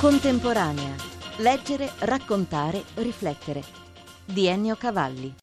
Contemporanea. Leggere, raccontare, riflettere. Di Ennio Cavalli.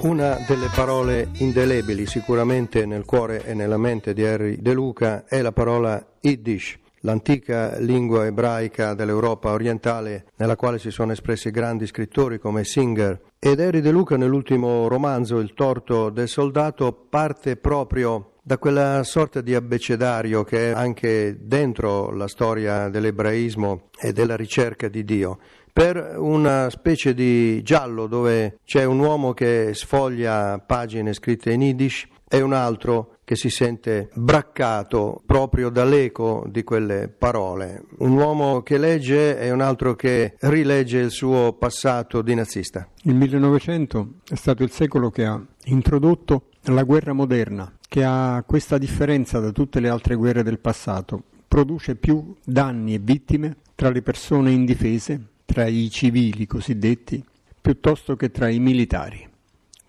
Una delle parole indelebili sicuramente nel cuore e nella mente di Harry De Luca è la parola Yiddish, l'antica lingua ebraica dell'Europa orientale nella quale si sono espressi grandi scrittori come Singer. Ed Harry De Luca nell'ultimo romanzo Il torto del soldato parte proprio da quella sorta di abbecedario che è anche dentro la storia dell'ebraismo e della ricerca di Dio per una specie di giallo dove c'è un uomo che sfoglia pagine scritte in Yiddish e un altro che si sente braccato proprio dall'eco di quelle parole. Un uomo che legge e un altro che rilegge il suo passato di nazista. Il 1900 è stato il secolo che ha introdotto la guerra moderna, che ha questa differenza da tutte le altre guerre del passato. Produce più danni e vittime tra le persone indifese, tra i civili cosiddetti, piuttosto che tra i militari.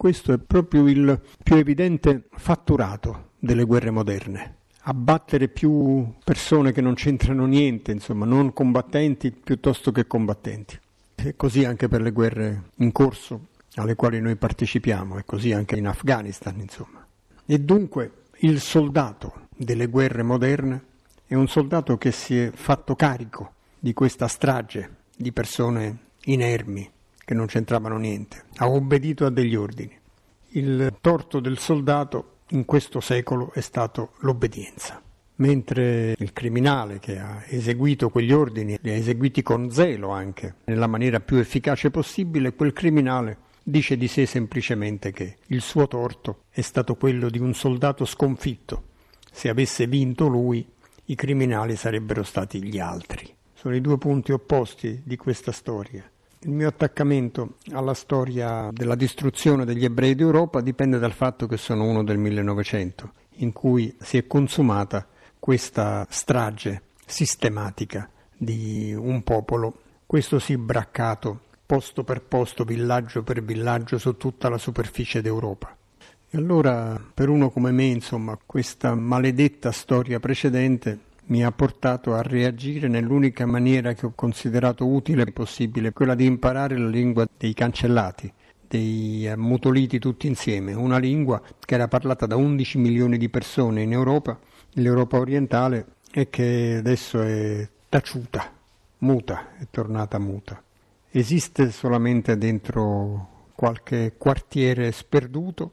Questo è proprio il più evidente fatturato delle guerre moderne. Abbattere più persone che non c'entrano niente, insomma, non combattenti piuttosto che combattenti. E così anche per le guerre in corso alle quali noi partecipiamo, e così anche in Afghanistan, insomma. E dunque il soldato delle guerre moderne è un soldato che si è fatto carico di questa strage di persone inermi che non c'entravano niente, ha obbedito a degli ordini. Il torto del soldato in questo secolo è stato l'obbedienza, mentre il criminale che ha eseguito quegli ordini, li ha eseguiti con zelo anche, nella maniera più efficace possibile, quel criminale dice di sé semplicemente che il suo torto è stato quello di un soldato sconfitto. Se avesse vinto lui, i criminali sarebbero stati gli altri sono i due punti opposti di questa storia. Il mio attaccamento alla storia della distruzione degli ebrei d'Europa dipende dal fatto che sono uno del 1900, in cui si è consumata questa strage sistematica di un popolo, questo sì braccato posto per posto, villaggio per villaggio su tutta la superficie d'Europa. E allora per uno come me, insomma, questa maledetta storia precedente mi ha portato a reagire nell'unica maniera che ho considerato utile e possibile, quella di imparare la lingua dei cancellati, dei eh, mutoliti tutti insieme, una lingua che era parlata da 11 milioni di persone in Europa, l'Europa orientale, e che adesso è taciuta, muta, è tornata muta. Esiste solamente dentro qualche quartiere sperduto,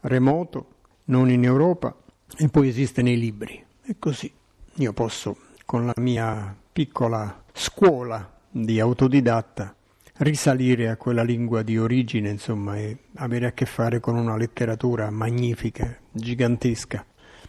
remoto, non in Europa, e poi esiste nei libri. È così. Io posso, con la mia piccola scuola di autodidatta, risalire a quella lingua di origine, insomma, e avere a che fare con una letteratura magnifica, gigantesca,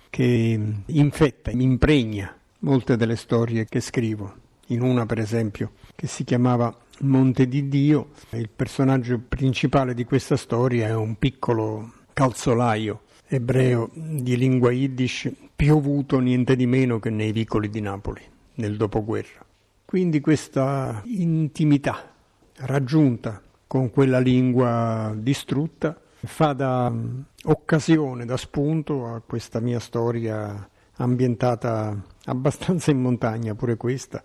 che infetta, impregna molte delle storie che scrivo. In una, per esempio, che si chiamava Monte di Dio, il personaggio principale di questa storia è un piccolo calzolaio ebreo di lingua yiddish piovuto niente di meno che nei vicoli di Napoli nel dopoguerra. Quindi questa intimità raggiunta con quella lingua distrutta fa da occasione, da spunto a questa mia storia ambientata abbastanza in montagna, pure questa,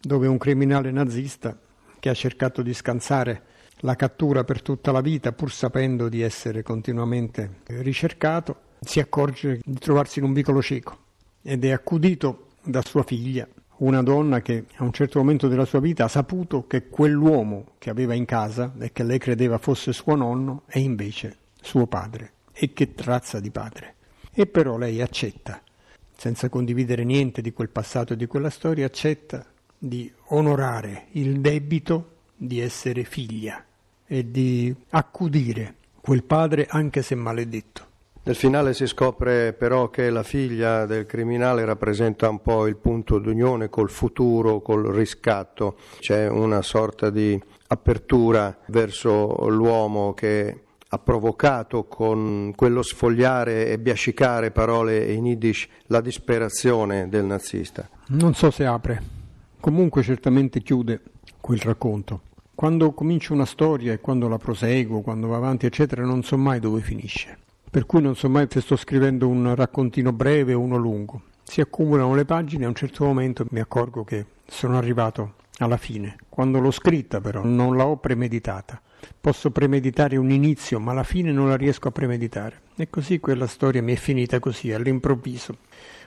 dove un criminale nazista che ha cercato di scansare la cattura per tutta la vita, pur sapendo di essere continuamente ricercato, si accorge di trovarsi in un vicolo cieco ed è accudito da sua figlia, una donna che a un certo momento della sua vita ha saputo che quell'uomo che aveva in casa e che lei credeva fosse suo nonno è invece suo padre. E che razza di padre. E però lei accetta, senza condividere niente di quel passato e di quella storia, accetta di onorare il debito di essere figlia e di accudire quel padre anche se maledetto. Nel finale si scopre però che la figlia del criminale rappresenta un po' il punto d'unione col futuro, col riscatto. C'è una sorta di apertura verso l'uomo che ha provocato con quello sfogliare e biascicare parole in Yiddish la disperazione del nazista. Non so se apre comunque certamente chiude quel racconto. Quando comincio una storia e quando la proseguo, quando va avanti, eccetera, non so mai dove finisce. Per cui non so mai se sto scrivendo un raccontino breve o uno lungo. Si accumulano le pagine e a un certo momento mi accorgo che sono arrivato alla fine. Quando l'ho scritta però non la ho premeditata. Posso premeditare un inizio, ma la fine non la riesco a premeditare. E così quella storia mi è finita così, all'improvviso,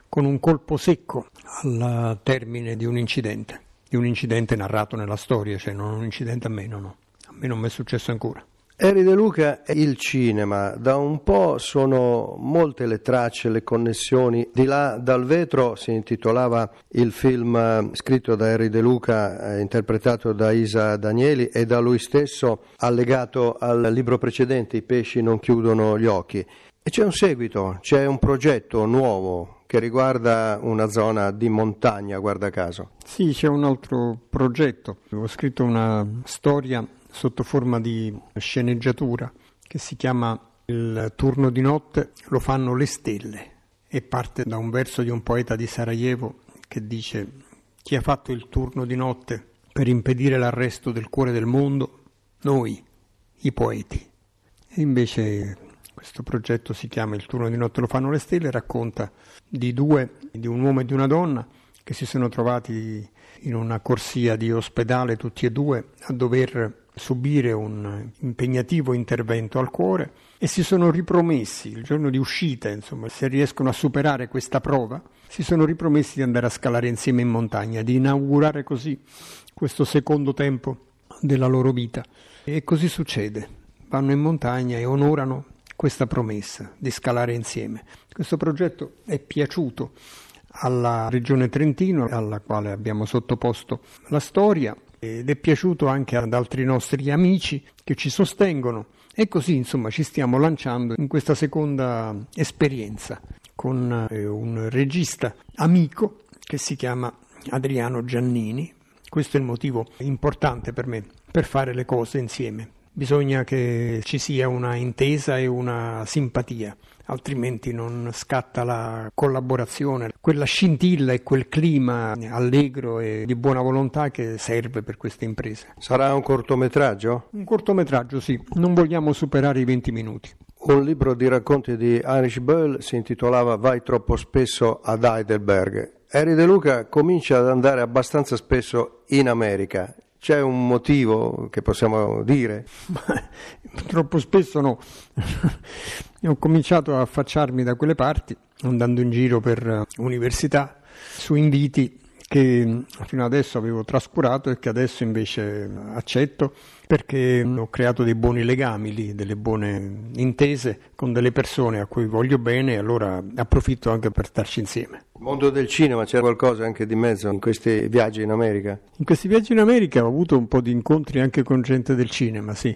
con un colpo secco al termine di un incidente, di un incidente narrato nella storia, cioè non un incidente a me, no, no. A me non mi è successo ancora. Eri De Luca e il cinema, da un po' sono molte le tracce, le connessioni. Di là dal vetro si intitolava il film eh, scritto da Eri De Luca, eh, interpretato da Isa Danieli e da lui stesso allegato al libro precedente I pesci non chiudono gli occhi. E c'è un seguito, c'è un progetto nuovo che riguarda una zona di montagna, guarda caso. Sì, c'è un altro progetto. Ho scritto una storia sotto forma di sceneggiatura che si chiama Il turno di notte lo fanno le stelle e parte da un verso di un poeta di Sarajevo che dice chi ha fatto il turno di notte per impedire l'arresto del cuore del mondo? Noi, i poeti. E invece questo progetto si chiama Il turno di notte lo fanno le stelle, racconta di due, di un uomo e di una donna che si sono trovati in una corsia di ospedale tutti e due a dover subire un impegnativo intervento al cuore e si sono ripromessi il giorno di uscita, insomma, se riescono a superare questa prova, si sono ripromessi di andare a scalare insieme in montagna, di inaugurare così questo secondo tempo della loro vita. E così succede. Vanno in montagna e onorano questa promessa di scalare insieme. Questo progetto è piaciuto alla Regione Trentino, alla quale abbiamo sottoposto la storia ed è piaciuto anche ad altri nostri amici che ci sostengono e così insomma ci stiamo lanciando in questa seconda esperienza con eh, un regista amico che si chiama Adriano Giannini. Questo è il motivo importante per me per fare le cose insieme. Bisogna che ci sia una intesa e una simpatia altrimenti non scatta la collaborazione, quella scintilla e quel clima allegro e di buona volontà che serve per queste imprese. Sarà un cortometraggio? Un cortometraggio, sì, non vogliamo superare i 20 minuti. Un libro di racconti di Heinrich Böll si intitolava Vai troppo spesso ad Heidelberg. Eri De Luca comincia ad andare abbastanza spesso in America c'è un motivo che possiamo dire? Troppo spesso no. Ho cominciato a affacciarmi da quelle parti, andando in giro per eh, università, su inviti che fino adesso avevo trascurato e che adesso invece accetto perché ho creato dei buoni legami lì, delle buone intese con delle persone a cui voglio bene e allora approfitto anche per starci insieme. Mondo del cinema, c'è qualcosa anche di mezzo in questi viaggi in America? In questi viaggi in America ho avuto un po' di incontri anche con gente del cinema, sì.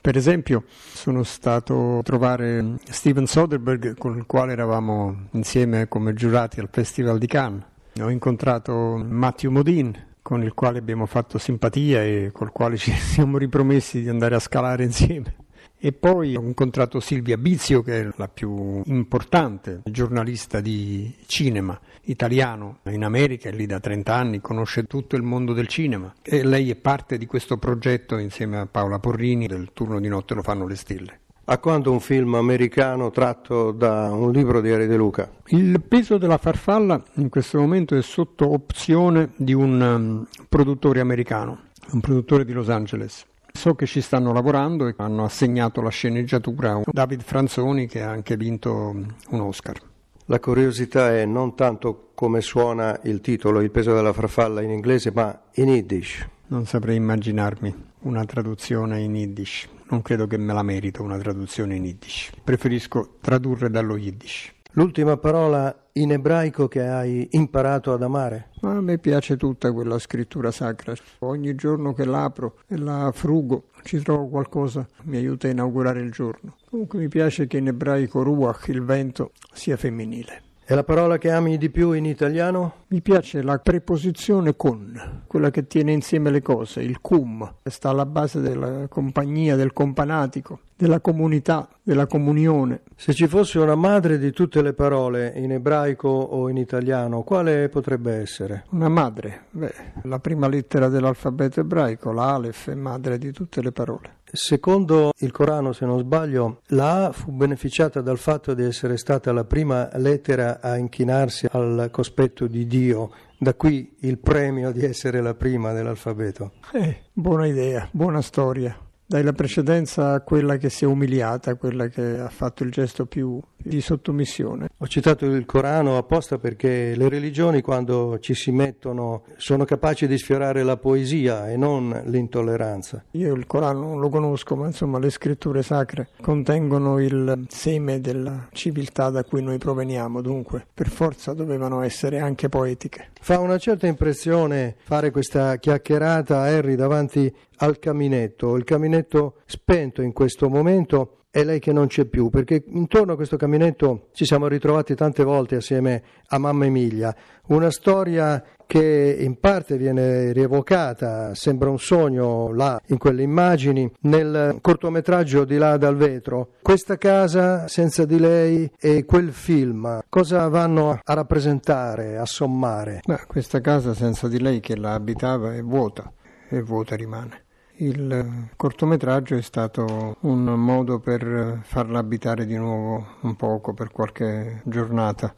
Per esempio sono stato a trovare Steven Soderbergh con il quale eravamo insieme come giurati al Festival di Cannes. Ho incontrato Matthew Modine con il quale abbiamo fatto simpatia e col quale ci siamo ripromessi di andare a scalare insieme. E poi ho incontrato Silvia Bizio, che è la più importante giornalista di cinema italiano in America, è lì da 30 anni, conosce tutto il mondo del cinema e lei è parte di questo progetto insieme a Paola Porrini del turno di notte lo fanno le stelle. A quanto un film americano tratto da un libro di Eri De Luca? Il peso della farfalla in questo momento è sotto opzione di un um, produttore americano, un produttore di Los Angeles. So che ci stanno lavorando e hanno assegnato la sceneggiatura a David Franzoni che ha anche vinto um, un Oscar. La curiosità è non tanto come suona il titolo, il peso della farfalla in inglese, ma in Yiddish. Non saprei immaginarmi una traduzione in Yiddish non credo che me la merito una traduzione in Yiddish. Preferisco tradurre dallo Yiddish. L'ultima parola in ebraico che hai imparato ad amare? A me piace tutta quella scrittura sacra. Ogni giorno che l'apro e la frugo ci trovo qualcosa che mi aiuta a inaugurare il giorno. Comunque mi piace che in ebraico ruach, il vento, sia femminile. E la parola che ami di più in italiano? Mi piace la preposizione con, quella che tiene insieme le cose, il cum, sta alla base della compagnia, del companatico. della comunità, della comunione. Se ci fosse una madre di tutte le parole in ebraico o in italiano, quale potrebbe essere? Una madre, beh, la prima lettera dell'alfabeto ebraico, la Aleph, è madre di tutte le parole. Secondo il Corano, se non sbaglio, la A fu beneficiata dal fatto di essere stata la prima lettera a inchinarsi al cospetto di Dio, da qui il premio di essere la prima dell'alfabeto. Eh, buona idea, buona storia. Dai la precedenza a quella che si è umiliata, quella che ha fatto il gesto più di sottomissione. Ho citato il Corano apposta perché le religioni quando ci si mettono sono capaci di sfiorare la poesia e non l'intolleranza. Io il Corano non lo conosco, ma insomma le scritture sacre contengono il seme della civiltà da cui noi proveniamo, dunque per forza dovevano essere anche poetiche. Fa una certa impressione fare questa chiacchierata a Harry davanti al caminetto, il caminetto spento in questo momento è lei che non c'è più, perché intorno a questo caminetto ci siamo ritrovati tante volte assieme a mamma Emilia, una storia che in parte viene rievocata, sembra un sogno là in quelle immagini, nel cortometraggio di là dal vetro. Questa casa senza di lei e quel film, cosa vanno a rappresentare, a sommare? Ma questa casa senza di lei che la abitava è vuota, e vuota rimane. Il cortometraggio è stato un modo per farla abitare di nuovo un poco per qualche giornata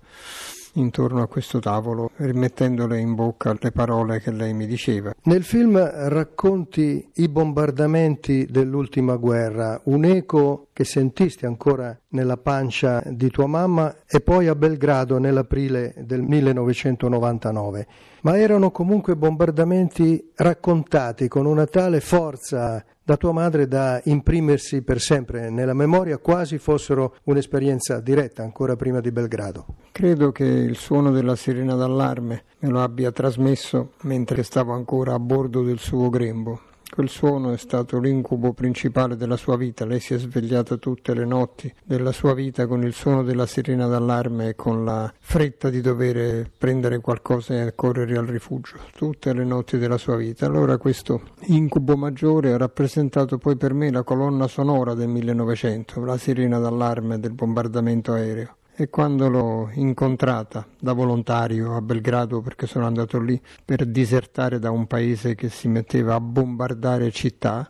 intorno a questo tavolo, rimettendole in bocca le parole che lei mi diceva. Nel film racconti i bombardamenti dell'ultima guerra, un eco che sentisti ancora nella pancia di tua mamma e poi a Belgrado nell'aprile del 1999. Ma erano comunque bombardamenti raccontati con una tale forza da tua madre da imprimersi per sempre nella memoria, quasi fossero un'esperienza diretta ancora prima di Belgrado. Credo che il suono della sirena d'allarme me lo abbia trasmesso mentre stavo ancora a bordo del suo grembo. Quel suono è stato l'incubo principale della sua vita. Lei si è svegliata tutte le notti della sua vita con il suono della sirena d'allarme e con la fretta di dover prendere qualcosa e correre al rifugio. Tutte le notti della sua vita. Allora questo incubo maggiore ha rappresentato poi per me la colonna sonora del 1900, la sirena d'allarme del bombardamento aereo e quando l'ho incontrata da volontario a Belgrado perché sono andato lì per disertare da un paese che si metteva a bombardare città,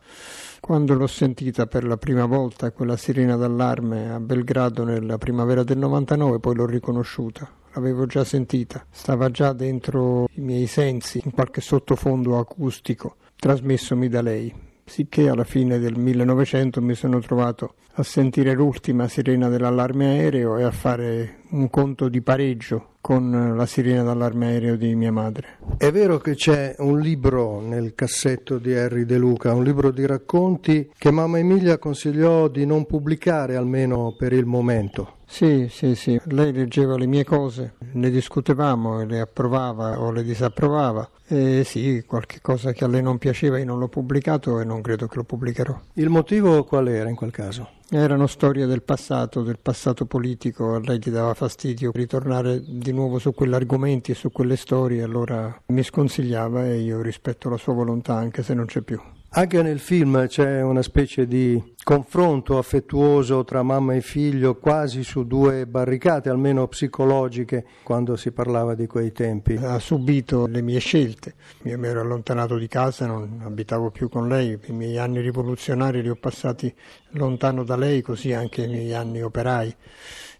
quando l'ho sentita per la prima volta quella sirena d'allarme a Belgrado nella primavera del 99 poi l'ho riconosciuta l'avevo già sentita, stava già dentro i miei sensi, in qualche sottofondo acustico trasmessomi da lei sicché alla fine del 1900 mi sono trovato a sentire l'ultima sirena dell'allarme aereo e a fare un conto di pareggio con la sirena d'allarme aereo di mia madre. È vero che c'è un libro nel cassetto di Harry De Luca, un libro di racconti che mamma Emilia consigliò di non pubblicare almeno per il momento. Sì, sì, sì, lei leggeva le mie cose, ne discutevamo e le approvava o le disapprovava. E sì, qualche cosa che a lei non piaceva io non l'ho pubblicato e non credo che lo pubblicherò. Il motivo qual era in quel caso? Erano storie del passato, del passato politico, a lei gli dava fastidio ritornare di nuovo su quegli argomenti e su quelle storie, allora mi sconsigliava e io rispetto la sua volontà anche se non c'è più. Anche nel film c'è una specie di confronto affettuoso tra mamma e figlio, quasi su due barricate, almeno psicologiche, quando si parlava di quei tempi. Ha subito le mie scelte. Io mi ero allontanato di casa, non abitavo più con lei, i miei anni rivoluzionari li ho passati lontano da lei, così anche i miei anni operai.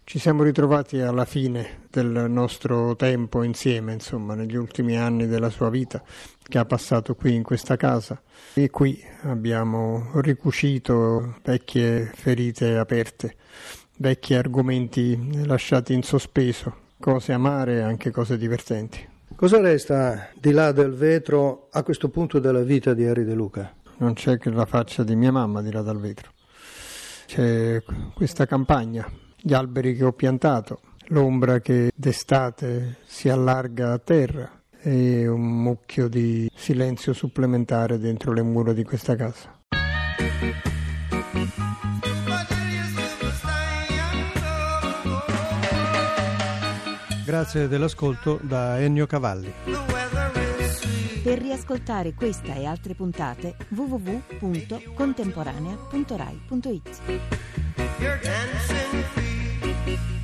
Ci siamo ritrovati alla fine del nostro tempo insieme, insomma, negli ultimi anni della sua vita che ha passato qui in questa casa e qui abbiamo ricucito vecchie ferite aperte, vecchi argomenti lasciati in sospeso, cose amare e anche cose divertenti. Cosa resta di là del vetro a questo punto della vita di Harry De Luca? Non c'è che la faccia di mia mamma di là dal vetro. C'è questa campagna gli alberi che ho piantato, l'ombra che d'estate si allarga a terra e un mucchio di silenzio supplementare dentro le mura di questa casa. Grazie dell'ascolto da Ennio Cavalli. Per riascoltare questa e altre puntate www.contemporanea.rai.it. your dancing feet.